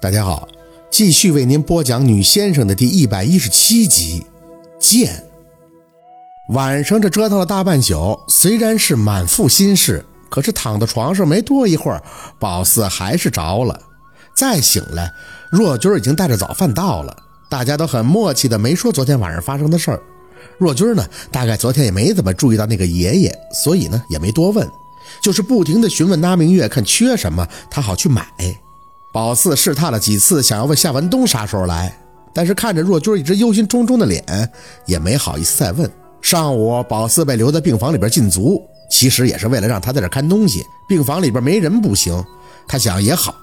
大家好，继续为您播讲《女先生》的第一百一十七集。见晚上这折腾了大半宿，虽然是满腹心事，可是躺在床上没多一会儿，宝四还是着了。再醒来，若君已经带着早饭到了，大家都很默契的没说昨天晚上发生的事儿。若君呢，大概昨天也没怎么注意到那个爷爷，所以呢也没多问，就是不停的询问那明月看缺什么，他好去买。宝四试探了几次，想要问夏文东啥时候来，但是看着若君一直忧心忡忡的脸，也没好意思再问。上午，宝四被留在病房里边禁足，其实也是为了让他在这看东西。病房里边没人不行，他想也好，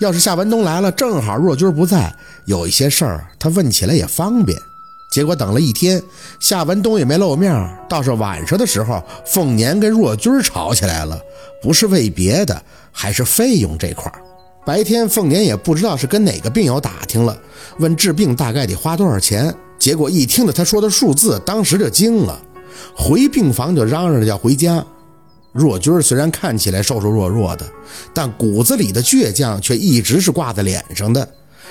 要是夏文东来了，正好若君不在，有一些事儿他问起来也方便。结果等了一天，夏文东也没露面，倒是晚上的时候，凤年跟若君吵起来了，不是为别的，还是费用这块儿。白天，凤年也不知道是跟哪个病友打听了，问治病大概得花多少钱。结果一听到他说的数字，当时就惊了，回病房就嚷嚷着要回家。若君虽然看起来瘦瘦弱弱的，但骨子里的倔强却一直是挂在脸上的。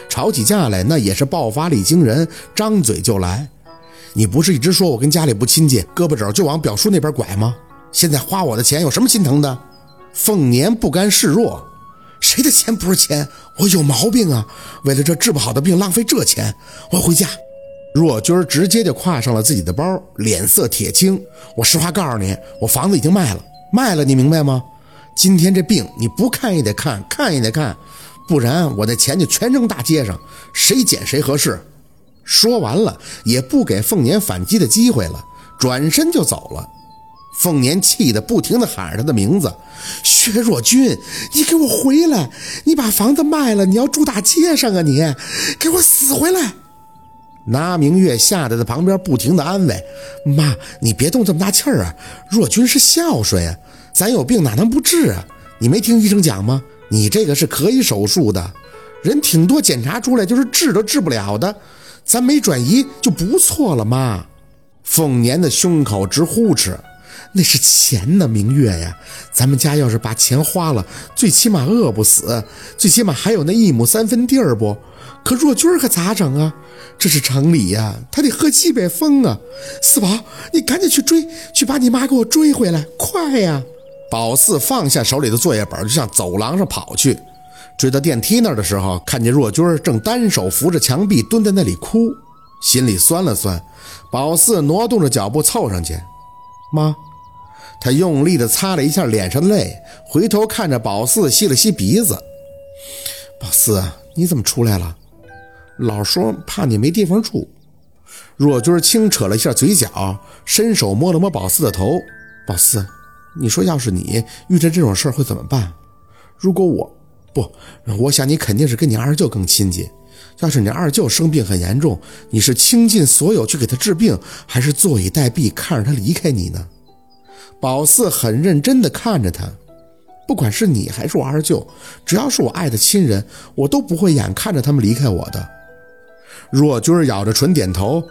吵起架来，那也是爆发力惊人，张嘴就来。你不是一直说我跟家里不亲近，胳膊肘就往表叔那边拐吗？现在花我的钱有什么心疼的？凤年不甘示弱。谁的钱不是钱？我有毛病啊！为了这治不好的病浪费这钱，我要回家。若君直接就挎上了自己的包，脸色铁青。我实话告诉你，我房子已经卖了，卖了，你明白吗？今天这病你不看也得看，看也得看，不然我的钱就全扔大街上，谁捡谁合适。说完了，也不给凤年反击的机会了，转身就走了。凤年气得不停地喊着他的名字：“薛若君，你给我回来！你把房子卖了，你要住大街上啊！你给我死回来！”拿明月吓得在旁边不停地安慰：“妈，你别动这么大气儿啊！若君是孝顺呀，咱有病哪能不治啊？你没听医生讲吗？你这个是可以手术的，人挺多检查出来就是治都治不了的，咱没转移就不错了。”妈，凤年的胸口直呼哧。那是钱呢，明月呀！咱们家要是把钱花了，最起码饿不死，最起码还有那一亩三分地儿不？可若君可咋整啊？这是城里呀，他得喝西北风啊！四宝，你赶紧去追，去把你妈给我追回来，快呀！宝四放下手里的作业本，就向走廊上跑去。追到电梯那儿的时候，看见若君正单手扶着墙壁蹲在那里哭，心里酸了酸。宝四挪动着脚步凑上去，妈。他用力地擦了一下脸上的泪，回头看着宝四，吸了吸鼻子。宝四，你怎么出来了？老说怕你没地方住。若君轻扯了一下嘴角，伸手摸了摸宝四的头。宝四，你说要是你遇着这种事儿会怎么办？如果我不，我想你肯定是跟你二舅更亲近。要是你二舅生病很严重，你是倾尽所有去给他治病，还是坐以待毙，看着他离开你呢？宝四很认真地看着他，不管是你还是我二舅，只要是我爱的亲人，我都不会眼看着他们离开我的。若君咬着唇点头：“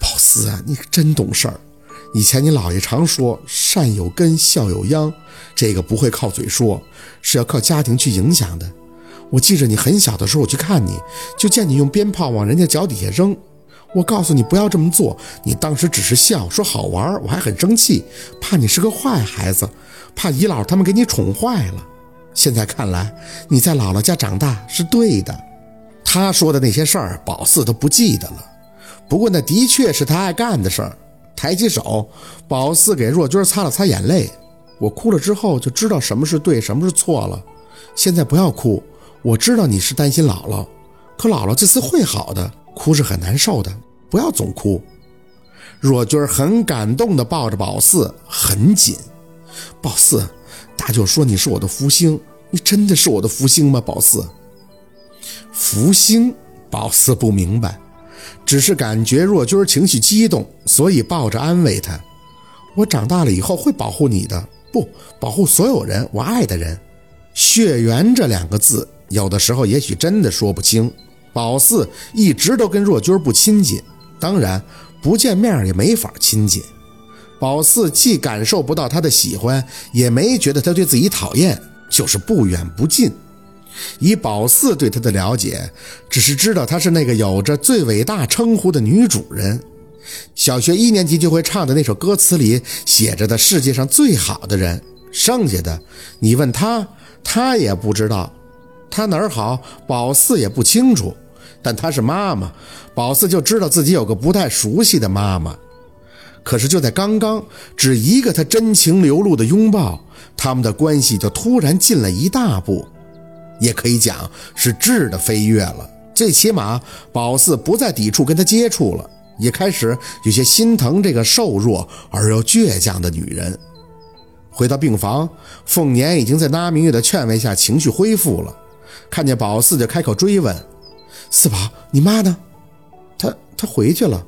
宝四啊，你可真懂事儿。以前你姥爷常说‘善有根，孝有殃’，这个不会靠嘴说，是要靠家庭去影响的。我记着你很小的时候，我去看你，就见你用鞭炮往人家脚底下扔。”我告诉你不要这么做，你当时只是笑说好玩，我还很生气，怕你是个坏孩子，怕姨姥他们给你宠坏了。现在看来你在姥姥家长大是对的。他说的那些事儿，宝四都不记得了，不过那的确是他爱干的事儿。抬起手，宝四给若君擦了擦眼泪。我哭了之后就知道什么是对，什么是错了。现在不要哭，我知道你是担心姥姥，可姥姥这次会好的。哭是很难受的，不要总哭。若君很感动地抱着宝四很紧。宝四，大舅说你是我的福星，你真的是我的福星吗？宝四，福星？宝四不明白，只是感觉若君情绪激动，所以抱着安慰他。我长大了以后会保护你的，不保护所有人，我爱的人。血缘这两个字，有的时候也许真的说不清。宝四一直都跟若君不亲近，当然不见面也没法亲近。宝四既感受不到他的喜欢，也没觉得他对自己讨厌，就是不远不近。以宝四对她的了解，只是知道她是那个有着最伟大称呼的女主人。小学一年级就会唱的那首歌词里写着的“世界上最好的人”，剩下的你问他，他也不知道。他哪儿好，宝四也不清楚。但他是妈妈，宝四就知道自己有个不太熟悉的妈妈。可是就在刚刚，只一个他真情流露的拥抱，他们的关系就突然近了一大步，也可以讲是质的飞跃了。最起码，宝四不再抵触跟他接触了，也开始有些心疼这个瘦弱而又倔强的女人。回到病房，凤年已经在拉明月的劝慰下情绪恢复了，看见宝四就开口追问。四宝，你妈呢？她她回去了。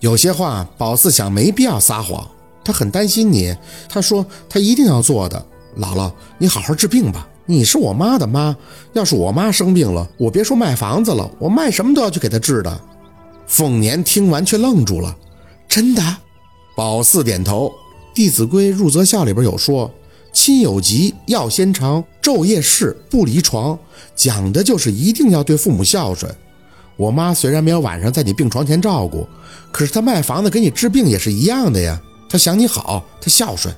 有些话，宝四想没必要撒谎。他很担心你，他说他一定要做的。姥姥，你好好治病吧。你是我妈的妈，要是我妈生病了，我别说卖房子了，我卖什么都要去给她治的。凤年听完却愣住了。真的？宝四点头。《弟子规》入则孝里边有说。亲有疾，药先尝，昼夜侍，不离床，讲的就是一定要对父母孝顺。我妈虽然没有晚上在你病床前照顾，可是她卖房子给你治病也是一样的呀。她想你好，她孝顺。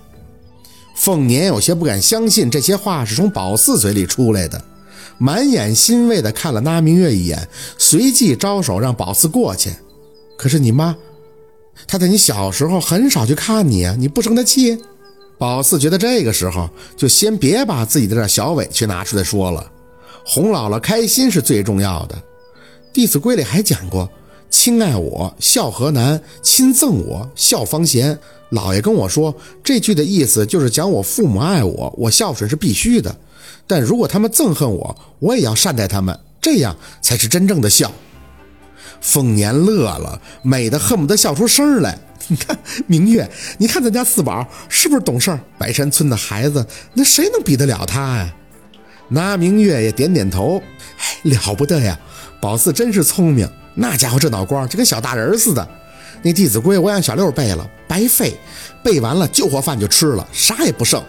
凤年有些不敢相信这些话是从宝四嘴里出来的，满眼欣慰地看了那明月一眼，随即招手让宝四过去。可是你妈，她在你小时候很少去看你啊，你不生她气？宝四觉得这个时候就先别把自己的这小委屈拿出来说了，哄姥姥开心是最重要的。《弟子规》里还讲过：“亲爱我，孝何难；亲憎我，孝方贤。”姥爷跟我说这句的意思就是讲我父母爱我，我孝顺是必须的。但如果他们憎恨我，我也要善待他们，这样才是真正的孝。凤年乐了，美得恨不得笑出声来。你看明月，你看咱家四宝是不是懂事儿？白山村的孩子，那谁能比得了他呀？那明月也点点头，哎，了不得呀！宝四真是聪明，那家伙这脑瓜就跟小大人似的。那《弟子规》我让小六背了，白费，背完了就活饭就吃了，啥也不剩。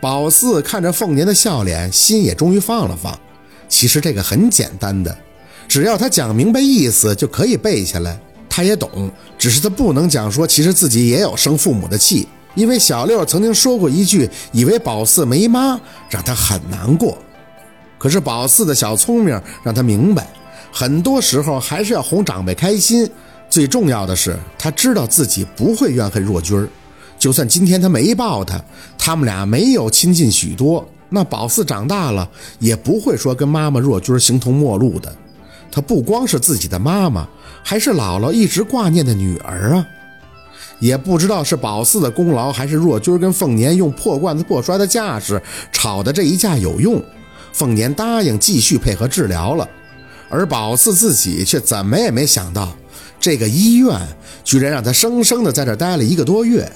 宝四看着凤年的笑脸，心也终于放了放。其实这个很简单的，只要他讲明白意思，就可以背下来。他也懂，只是他不能讲说，其实自己也有生父母的气，因为小六曾经说过一句，以为宝四没妈，让他很难过。可是宝四的小聪明让他明白，很多时候还是要哄长辈开心。最重要的是，他知道自己不会怨恨若君儿，就算今天他没抱他，他们俩没有亲近许多，那宝四长大了也不会说跟妈妈若君形同陌路的。她不光是自己的妈妈。还是姥姥一直挂念的女儿啊，也不知道是宝四的功劳，还是若君跟凤年用破罐子破摔的架势吵的这一架有用，凤年答应继续配合治疗了，而宝四自己却怎么也没想到，这个医院居然让他生生的在这待了一个多月，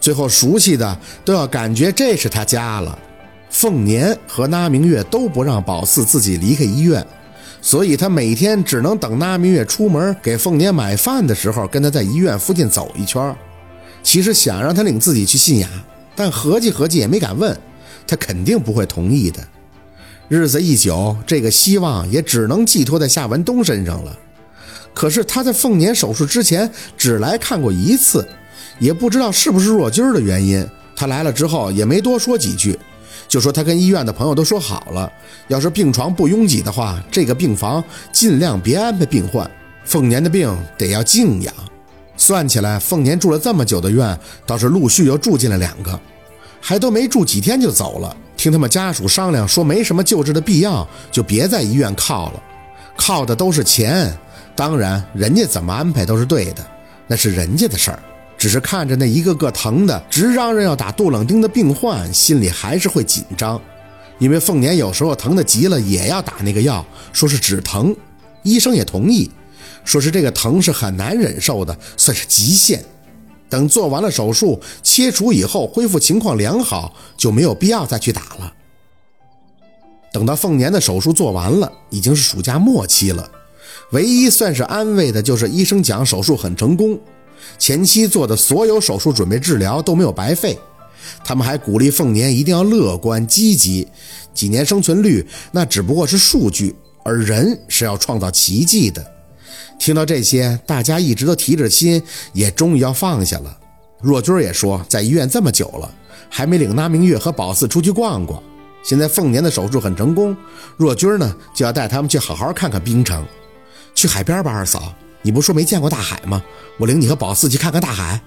最后熟悉的都要感觉这是他家了。凤年和那明月都不让宝四自己离开医院。所以他每天只能等那明月出门给凤年买饭的时候，跟他在医院附近走一圈。其实想让他领自己去信雅，但合计合计也没敢问，他肯定不会同意的。日子一久，这个希望也只能寄托在夏文东身上了。可是他在凤年手术之前只来看过一次，也不知道是不是若君的原因，他来了之后也没多说几句。就说他跟医院的朋友都说好了，要是病床不拥挤的话，这个病房尽量别安排病患。凤年的病得要静养。算起来，凤年住了这么久的院，倒是陆续又住进了两个，还都没住几天就走了。听他们家属商量，说没什么救治的必要，就别在医院靠了，靠的都是钱。当然，人家怎么安排都是对的，那是人家的事儿。只是看着那一个个疼的直嚷嚷要打杜冷丁的病患，心里还是会紧张。因为凤年有时候疼得急了，也要打那个药，说是止疼。医生也同意，说是这个疼是很难忍受的，算是极限。等做完了手术，切除以后恢复情况良好，就没有必要再去打了。等到凤年的手术做完了，已经是暑假末期了。唯一算是安慰的就是医生讲手术很成功。前期做的所有手术准备治疗都没有白费，他们还鼓励凤年一定要乐观积极。几年生存率那只不过是数据，而人是要创造奇迹的。听到这些，大家一直都提着心，也终于要放下了。若君也说，在医院这么久了，还没领那明月和宝四出去逛逛。现在凤年的手术很成功，若君呢就要带他们去好好看看冰城，去海边吧。二嫂，你不说没见过大海吗？我领你和宝四去看看大海。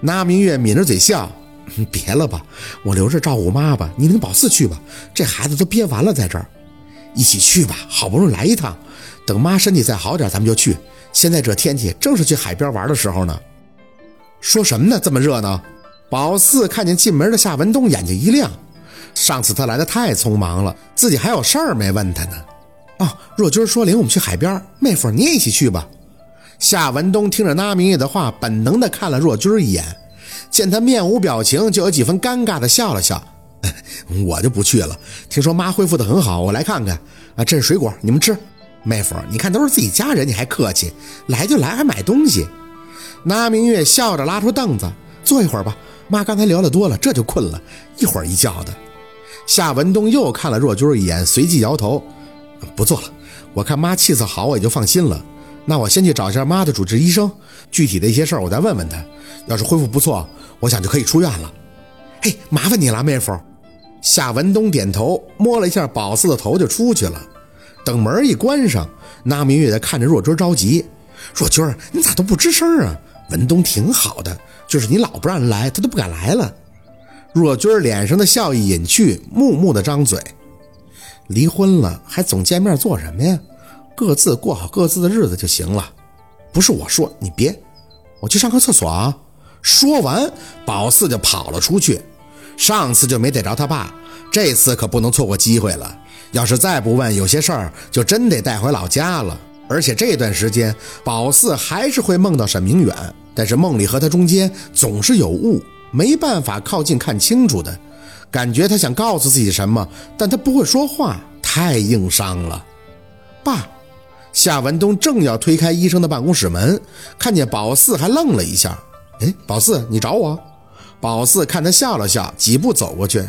那明月抿着嘴笑，别了吧，我留着照顾妈吧。你领宝四去吧，这孩子都憋完了在这儿。一起去吧，好不容易来一趟，等妈身体再好点，咱们就去。现在这天气正是去海边玩的时候呢。说什么呢？这么热闹？宝四看见进门的夏文东，眼睛一亮。上次他来的太匆忙了，自己还有事儿没问他呢。哦，若君说领我们去海边，妹夫你也一起去吧。夏文东听着那明月的话，本能的看了若君一眼，见他面无表情，就有几分尴尬的笑了笑。我就不去了。听说妈恢复的很好，我来看看。啊，这是水果，你们吃。妹夫，你看都是自己家人，你还客气？来就来，还买东西。那明月笑着拉出凳子，坐一会儿吧。妈刚才聊得多了，这就困了，一会儿一觉的。夏文东又看了若君一眼，随即摇头，不坐了。我看妈气色好，我也就放心了。那我先去找一下妈的主治医生，具体的一些事儿我再问问他。要是恢复不错，我想就可以出院了。嘿，麻烦你了，妹夫。夏文东点头，摸了一下宝四的头，就出去了。等门一关上，那明月在看着若君着急。若君，你咋都不吱声啊？文东挺好的，就是你老不让人来，他都不敢来了。若君脸上的笑意隐去，木木的张嘴。离婚了还总见面做什么呀？各自过好各自的日子就行了。不是我说，你别，我去上个厕所啊。说完，宝四就跑了出去。上次就没逮着他爸，这次可不能错过机会了。要是再不问，有些事儿就真得带回老家了。而且这段时间，宝四还是会梦到沈明远，但是梦里和他中间总是有雾，没办法靠近看清楚的。感觉他想告诉自己什么，但他不会说话，太硬伤了。爸，夏文东正要推开医生的办公室门，看见宝四，还愣了一下。哎，宝四，你找我？宝四看他笑了笑，几步走过去，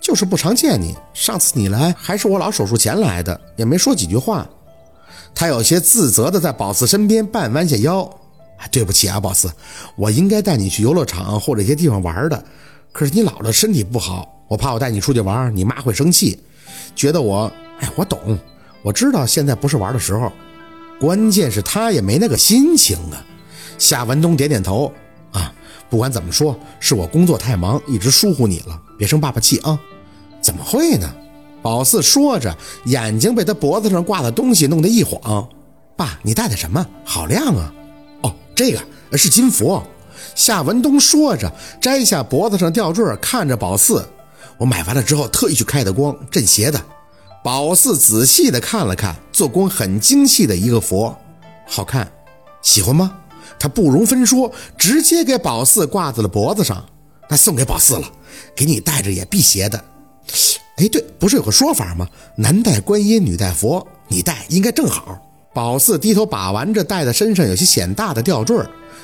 就是不常见你。上次你来还是我老手术前来的，也没说几句话。他有些自责的在宝四身边半弯下腰，对不起啊，宝四，我应该带你去游乐场或者一些地方玩的，可是你姥姥身体不好，我怕我带你出去玩，你妈会生气，觉得我……哎，我懂，我知道现在不是玩的时候，关键是他也没那个心情啊。夏文东点点头，啊，不管怎么说，是我工作太忙，一直疏忽你了，别生爸爸气啊。怎么会呢？宝四说着，眼睛被他脖子上挂的东西弄得一晃。爸，你戴的什么？好亮啊！哦，这个是金佛。夏文东说着，摘下脖子上吊坠，看着宝四：“我买完了之后特意去开的光，镇邪的。”宝四仔细的看了看，做工很精细的一个佛，好看，喜欢吗？他不容分说，直接给宝四挂在了脖子上。那送给宝四了，给你戴着也辟邪的。哎，对，不是有个说法吗？男戴观音，女戴佛，你戴应该正好。宝四低头把玩着戴在身上有些显大的吊坠，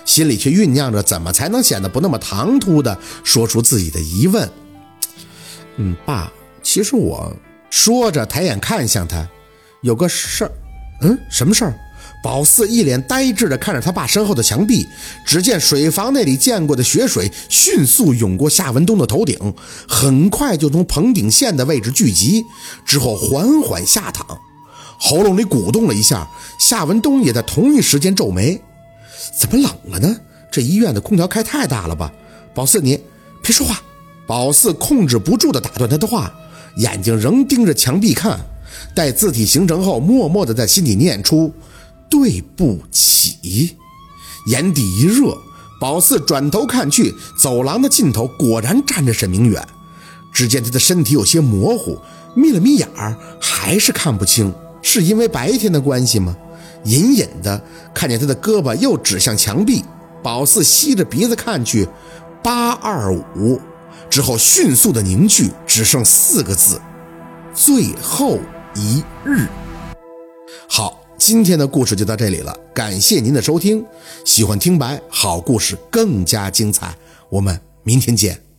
心里却酝酿着怎么才能显得不那么唐突的说出自己的疑问。嗯，爸，其实我说着抬眼看向他，有个事儿。嗯，什么事儿？宝四一脸呆滞地看着他爸身后的墙壁，只见水房那里见过的血水迅速涌过夏文东的头顶，很快就从棚顶线的位置聚集，之后缓缓下淌。喉咙里鼓动了一下，夏文东也在同一时间皱眉：“怎么冷了呢？这医院的空调开太大了吧？”宝四，你别说话。宝四控制不住地打断他的话，眼睛仍盯着墙壁看，待字体形成后，默默地在心里念出。对不起，眼底一热，宝四转头看去，走廊的尽头果然站着沈明远。只见他的身体有些模糊，眯了眯眼儿，还是看不清，是因为白天的关系吗？隐隐的看见他的胳膊又指向墙壁。宝四吸着鼻子看去，八二五之后迅速的凝聚，只剩四个字：最后一日。好。今天的故事就到这里了，感谢您的收听。喜欢听白好故事更加精彩，我们明天见。